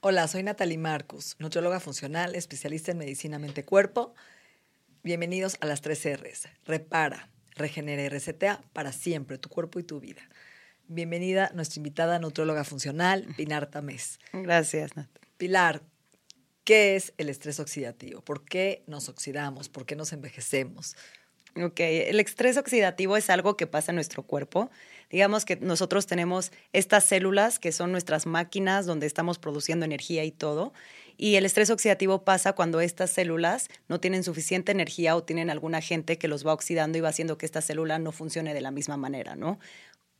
Hola, soy Natalie Marcus, nutrióloga funcional, especialista en medicina mente-cuerpo. Bienvenidos a las tres R's. Repara, regenera y resetea para siempre tu cuerpo y tu vida. Bienvenida nuestra invitada nutrióloga funcional, Pilar Tamés. Gracias, Nat. Pilar, ¿qué es el estrés oxidativo? ¿Por qué nos oxidamos? ¿Por qué nos envejecemos? Ok, el estrés oxidativo es algo que pasa en nuestro cuerpo. Digamos que nosotros tenemos estas células que son nuestras máquinas donde estamos produciendo energía y todo. Y el estrés oxidativo pasa cuando estas células no tienen suficiente energía o tienen algún agente que los va oxidando y va haciendo que esta célula no funcione de la misma manera, ¿no?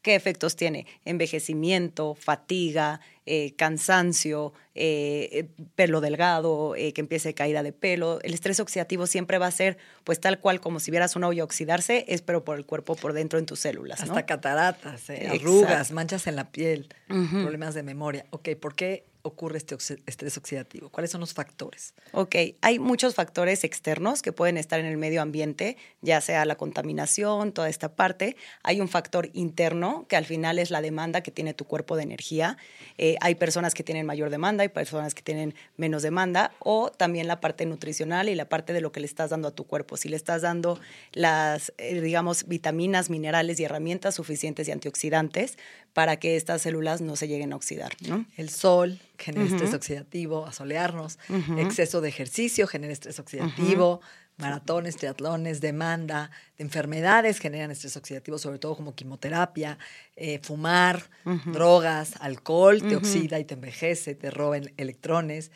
¿Qué efectos tiene? Envejecimiento, fatiga, eh, cansancio, eh, pelo delgado, eh, que empiece caída de pelo. El estrés oxidativo siempre va a ser, pues tal cual como si vieras una olla oxidarse, es pero por el cuerpo, por dentro en tus células. ¿no? Hasta cataratas, arrugas, manchas en la piel, problemas de memoria. Ok, ¿por qué ocurre este estrés oxidativo? ¿Cuáles son los factores? Ok, hay muchos factores externos que pueden estar en el medio ambiente, ya sea la contaminación, toda esta parte. Hay un factor interno que al final es la demanda que tiene tu cuerpo de energía. Eh, hay personas que tienen mayor demanda, hay personas que tienen menos demanda, o también la parte nutricional y la parte de lo que le estás dando a tu cuerpo. Si le estás dando las, eh, digamos, vitaminas, minerales y herramientas suficientes y antioxidantes para que estas células no se lleguen a oxidar. ¿no? El sol genera estrés oxidativo, asolearnos, exceso de ejercicio genera estrés oxidativo, maratones, triatlones, demanda de enfermedades generan estrés oxidativo, sobre todo como quimioterapia, eh, fumar, drogas, alcohol, te oxida y te envejece, te roba electrones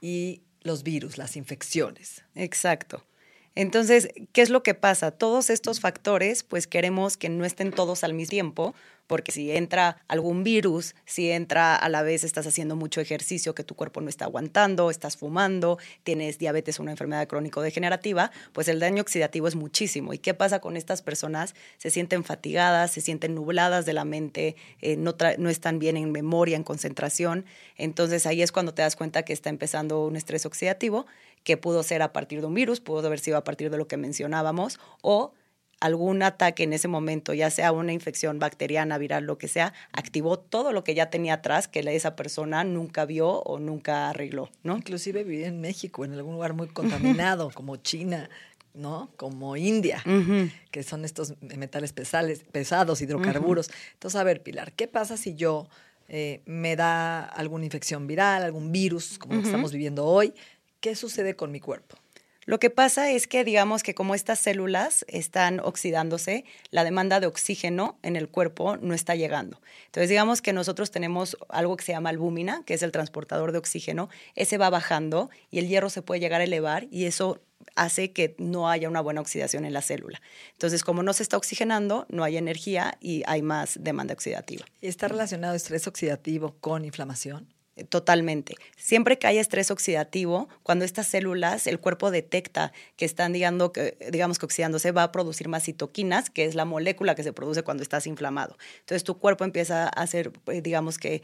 y los virus, las infecciones. Exacto. Entonces, ¿qué es lo que pasa? Todos estos factores, pues queremos que no estén todos al mismo tiempo, porque si entra algún virus, si entra a la vez estás haciendo mucho ejercicio que tu cuerpo no está aguantando, estás fumando, tienes diabetes una enfermedad crónico-degenerativa, pues el daño oxidativo es muchísimo. ¿Y qué pasa con estas personas? Se sienten fatigadas, se sienten nubladas de la mente, eh, no están bien en memoria, en concentración. Entonces ahí es cuando te das cuenta que está empezando un estrés oxidativo que pudo ser a partir de un virus, pudo haber sido a partir de lo que mencionábamos, o algún ataque en ese momento, ya sea una infección bacteriana, viral, lo que sea, activó todo lo que ya tenía atrás que esa persona nunca vio o nunca arregló, ¿no? Inclusive viví en México, en algún lugar muy contaminado, como China, ¿no? Como India, que son estos metales pesales, pesados, hidrocarburos. Entonces, a ver, Pilar, ¿qué pasa si yo eh, me da alguna infección viral, algún virus, como estamos viviendo hoy? ¿Qué sucede con mi cuerpo? Lo que pasa es que digamos que como estas células están oxidándose, la demanda de oxígeno en el cuerpo no está llegando. Entonces digamos que nosotros tenemos algo que se llama albúmina, que es el transportador de oxígeno, ese va bajando y el hierro se puede llegar a elevar y eso hace que no haya una buena oxidación en la célula. Entonces, como no se está oxigenando, no hay energía y hay más demanda oxidativa. ¿Está relacionado estrés oxidativo con inflamación? Totalmente. Siempre que hay estrés oxidativo, cuando estas células, el cuerpo detecta que están, que, digamos que oxidándose, va a producir más citoquinas, que es la molécula que se produce cuando estás inflamado. Entonces tu cuerpo empieza a hacer, eh, digamos que,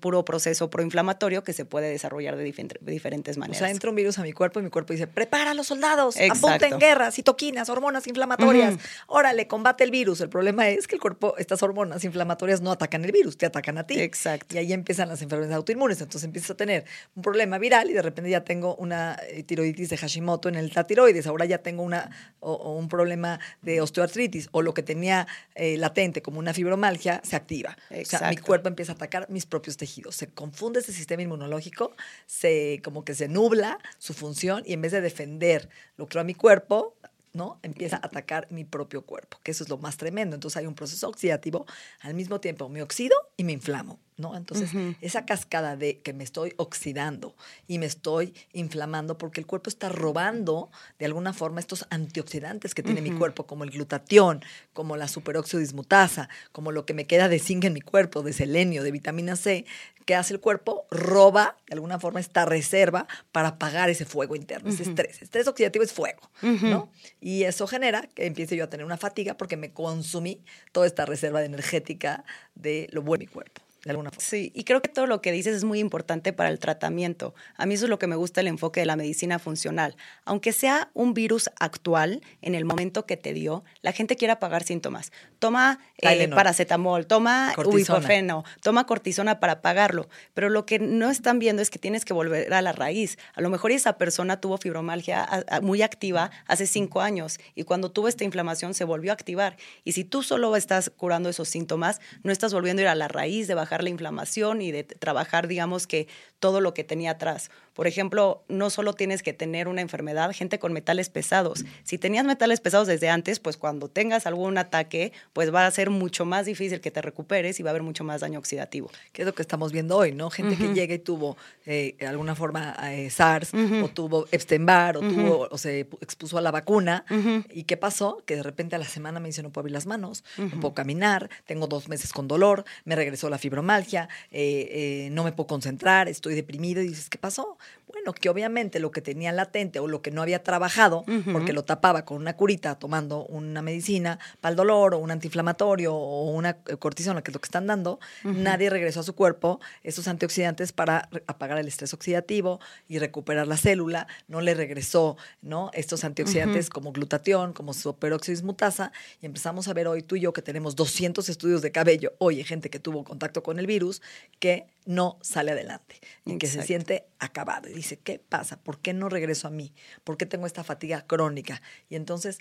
puro proceso proinflamatorio que se puede desarrollar de, diferentes maneras. O sea, entra un virus a mi cuerpo y mi cuerpo dice, prepara a los soldados, apunten guerra, citoquinas, hormonas inflamatorias, órale, combate el virus. El problema es que el cuerpo, estas hormonas inflamatorias no atacan el virus, te atacan a ti. Exacto. Y ahí empiezan las enfermedades autoinmunes entonces empiezas a tener un problema viral y de repente ya tengo una eh, tiroiditis de Hashimoto en el tiroides, ahora ya tengo una, o, un problema de osteoartritis, o lo que tenía eh, latente como una fibromalgia se activa. O sea, mi cuerpo empieza a atacar mis propios tejidos. Se confunde ese sistema inmunológico, se, como que se nubla su función y en vez de defender lo que a mi cuerpo, ¿no? Empieza a atacar mi propio cuerpo, que eso es lo más tremendo. Entonces hay un proceso oxidativo, al mismo tiempo me oxido y me inflamo. ¿No? Entonces, esa cascada de que me estoy oxidando y me estoy inflamando porque el cuerpo está robando de alguna forma estos antioxidantes que tiene mi cuerpo, como el glutatión, como la superóxido dismutasa, como lo que me queda de zinc en mi cuerpo, de selenio, de vitamina C, que hace el cuerpo? Roba de alguna forma esta reserva para apagar ese fuego interno, ese estrés. Estrés oxidativo es fuego, ¿no? Y eso genera que empiece yo a tener una fatiga porque me consumí toda esta reserva energética de lo bueno de mi cuerpo de alguna forma. Sí, y creo que todo lo que dices es muy importante para el tratamiento. A mí eso es lo que me gusta el enfoque de la medicina funcional. Aunque sea un virus actual, en el momento que te dio, la gente quiere apagar síntomas. Toma eh, paracetamol, toma ibuprofeno, toma cortisona para apagarlo. Pero lo que no están viendo es que tienes que volver a la raíz. A lo mejor esa persona tuvo fibromalgia muy activa hace cinco años y cuando tuvo esta inflamación se volvió a activar. Y si tú solo estás curando esos síntomas, no estás volviendo a ir a la raíz de bajar la inflamación y de trabajar, digamos que todo lo que tenía atrás. Por ejemplo, no solo tienes que tener una enfermedad, gente con metales pesados. Si tenías metales pesados desde antes, pues cuando tengas algún ataque, pues va a ser mucho más difícil que te recuperes y va a haber mucho más daño oxidativo. Que es lo que estamos viendo hoy, ¿no? Gente que llega y tuvo eh, de alguna forma eh, SARS o tuvo Epstein-Barr o, tuvo, o se expuso a la vacuna. ¿Y qué pasó? Que de repente a la semana me dice no puedo abrir las manos, no puedo caminar, tengo dos meses con dolor, me regresó la fibromalgia, eh, no me puedo concentrar, estoy deprimido y dices, ¿qué pasó? Bueno, que obviamente lo que tenía latente o lo que no había trabajado, porque lo tapaba con una curita tomando una medicina para el dolor o un antiinflamatorio o una eh, cortisona, que es lo que están dando, nadie regresó a su cuerpo esos antioxidantes para apagar el estrés oxidativo y recuperar la célula, no le regresó ¿no? estos antioxidantes como glutatión, como superóxido dismutasa, y empezamos a ver hoy tú y yo que tenemos 200 estudios de cabello, oye, gente que tuvo contacto con el virus, que no sale adelante y que se siente acabado y dice, ¿qué pasa? ¿Por qué no regreso a mí? ¿Por qué tengo esta fatiga crónica? Y entonces,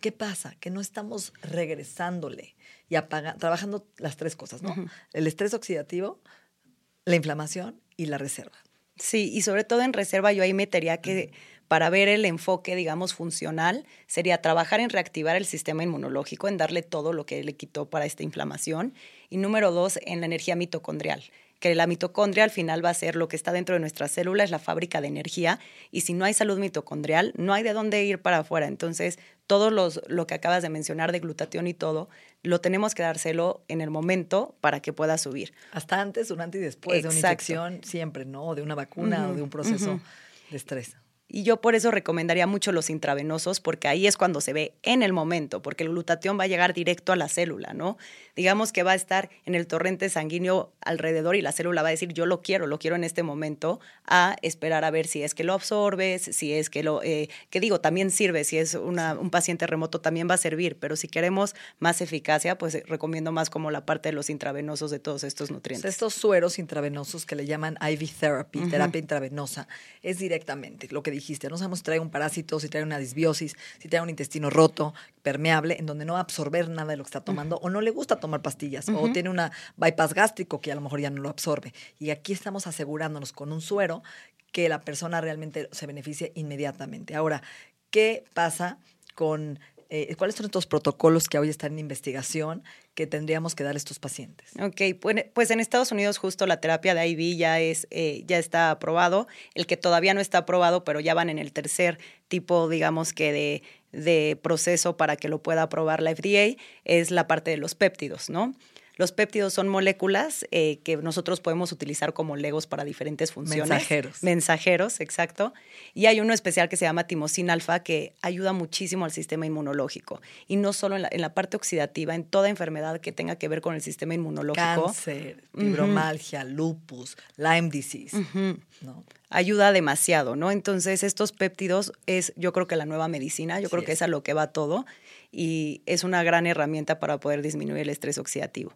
¿qué pasa? Que no estamos regresándole y trabajando las tres cosas, ¿no? El estrés oxidativo, la inflamación y la reserva. Sí, y sobre todo en reserva yo ahí metería que para ver el enfoque, digamos, funcional, sería trabajar en reactivar el sistema inmunológico, en darle todo lo que le quitó para esta inflamación. Y número dos, en la energía mitocondrial que la mitocondria al final va a ser lo que está dentro de nuestra célula, es la fábrica de energía, y si no hay salud mitocondrial, no hay de dónde ir para afuera. Entonces, todo los, lo que acabas de mencionar de glutatión y todo, lo tenemos que dárselo en el momento para que pueda subir. Hasta antes, durante y después de una infección, siempre, ¿no? De una vacuna o de un proceso de estrés. Y yo por eso recomendaría mucho los intravenosos, porque ahí es cuando se ve en el momento, porque el glutatión va a llegar directo a la célula, ¿no? Digamos que va a estar en el torrente sanguíneo alrededor y la célula va a decir, yo lo quiero, lo quiero en este momento, a esperar a ver si es que lo absorbes, si es que lo, eh, que digo, también sirve, si es una, un paciente remoto también va a servir, pero si queremos más eficacia, pues recomiendo más como la parte de los intravenosos de todos estos nutrientes. estos sueros intravenosos que le llaman IV therapy, terapia intravenosa, es directamente lo que dijiste, no sabemos si trae un parásito, si trae una disbiosis, si trae un intestino roto, permeable, en donde no va a absorber nada de lo que está tomando, o no le gusta tomar pastillas, o tiene una bypass gástrico que a lo mejor ya no lo absorbe. Y aquí estamos asegurándonos con un suero que la persona realmente se beneficie inmediatamente. Ahora, ¿qué pasa con eh, ¿cuáles son estos protocolos que hoy están en investigación que tendríamos que dar a estos pacientes? Ok, pues en Estados Unidos justo la terapia de IV ya, es, eh, ya está aprobado. El que todavía no está aprobado, pero ya van en el tercer tipo, digamos que de, de proceso para que lo pueda aprobar la FDA, es la parte de los péptidos, ¿no? Los péptidos son moléculas eh, que nosotros podemos utilizar como legos para diferentes funciones. Mensajeros. Mensajeros, exacto. Y hay uno especial que se llama timosina alfa que ayuda muchísimo al sistema inmunológico. Y no solo en la, parte oxidativa, en toda enfermedad que tenga que ver con el sistema inmunológico. Cáncer, fibromalgia, lupus, Lyme disease. Ayuda demasiado, ¿no? Entonces, estos péptidos es, yo creo que la nueva medicina, yo creo que es a lo que va todo y es una gran herramienta para poder disminuir el estrés oxidativo.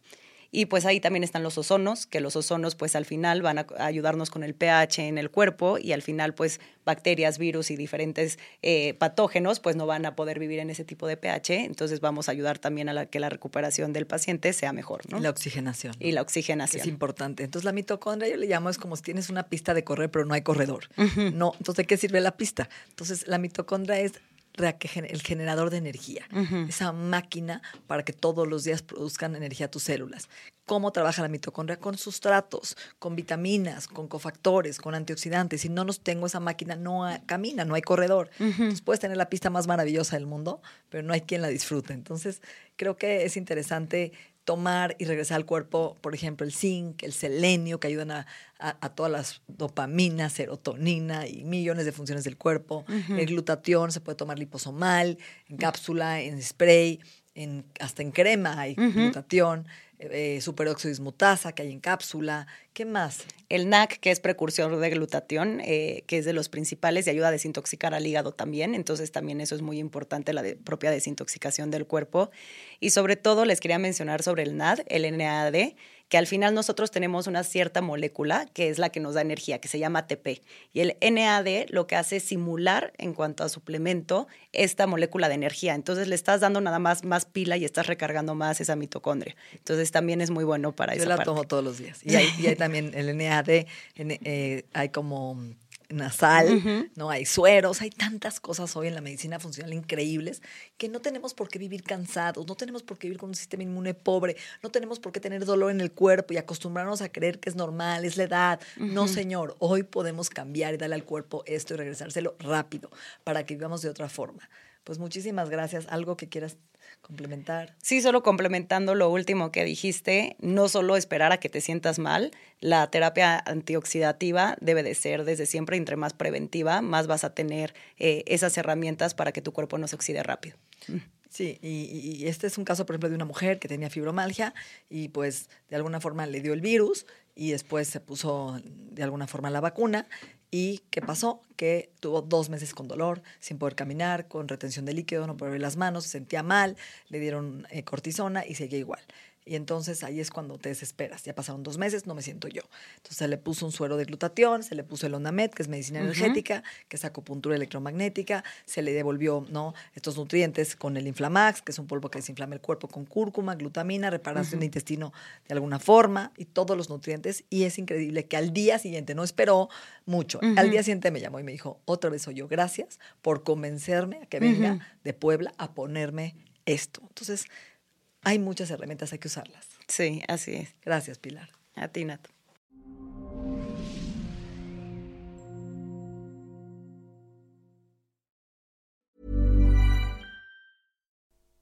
Y pues ahí también están los ozonos, que los ozonos pues al final van a ayudarnos con el pH en el cuerpo y al final pues bacterias, virus y diferentes eh, patógenos pues no van a poder vivir en ese tipo de pH, entonces vamos a ayudar también a la, que la recuperación del paciente sea mejor. ¿no? Y la oxigenación. Y la oxigenación. Es importante. Entonces la mitocondria yo le llamo es como si tienes una pista de correr pero no hay corredor. No, entonces ¿de qué sirve la pista? Entonces la mitocondria es el generador de energía, esa máquina para que todos los días produzcan energía tus células. ¿Cómo trabaja la mitocondria? Con sustratos, con vitaminas, con cofactores, con antioxidantes. Si no nos tengo esa máquina, no camina, no hay corredor. Entonces puedes tener la pista más maravillosa del mundo, pero no hay quien la disfrute. Entonces creo que es interesante tomar y regresar al cuerpo, por ejemplo, el zinc, el selenio, que ayudan a, todas las dopaminas, serotonina y millones de funciones del cuerpo. El glutatión se puede tomar liposomal, en cápsula, en spray, en, hasta en crema hay glutatión eh, superóxido que hay en cápsula. ¿Qué más? El NAC, que es precursor de glutatión, eh, que es de los principales y ayuda a desintoxicar al hígado también. Entonces también eso es muy importante, la propia desintoxicación del cuerpo. Y sobre todo les quería mencionar sobre el NAD, el NAD, que al final nosotros tenemos una cierta molécula que es la que nos da energía, que se llama ATP. Y el NAD lo que hace es simular en cuanto a suplemento esta molécula de energía. Entonces le estás dando nada más más pila y estás recargando más esa mitocondria. Entonces también es muy bueno para eso. Yo la tomo todos los días. Y hay, y hay también el NAD, eh, hay como nasal, ¿no? Hay sueros, hay tantas cosas hoy en la medicina funcional increíbles que no tenemos por qué vivir cansados, no tenemos por qué vivir con un sistema inmune pobre, no tenemos por qué tener dolor en el cuerpo y acostumbrarnos a creer que es normal, es la edad. No, señor, hoy podemos cambiar y darle al cuerpo esto y regresárselo rápido para que vivamos de otra forma. Pues muchísimas gracias. ¿Algo que quieras complementar? Sí, solo complementando lo último que dijiste, no solo esperar a que te sientas mal, la terapia antioxidativa debe de ser desde siempre, entre más preventiva, más vas a tener eh, esas herramientas para que tu cuerpo no se oxide rápido. Mm. Sí, y, este es un caso, por ejemplo, de una mujer que tenía fibromalgia y pues de alguna forma le dio el virus y después se puso de alguna forma la vacuna ¿Y qué pasó? Que tuvo dos meses con dolor, sin poder caminar, con retención de líquido, no poder ver las manos, se sentía mal, le dieron eh, cortisona y seguía igual. Y entonces ahí es cuando te desesperas. Ya pasaron dos meses, no me siento yo. Entonces se le puso un suero de glutatión, se le puso el Onamet, que es medicina energética, que es acupuntura electromagnética, se le devolvió ¿no? estos nutrientes con el Inflamax, que es un polvo que desinflama el cuerpo con cúrcuma, glutamina, reparación de intestino de alguna forma y todos los nutrientes. Y es increíble que al día siguiente, no esperó mucho, al día siguiente me llamó y me dijo, otra vez soy yo, gracias por convencerme a que venga de Puebla a ponerme esto. Entonces, hay muchas herramientas, hay que usarlas. Sí, así es. Gracias, Pilar. A ti, Nato.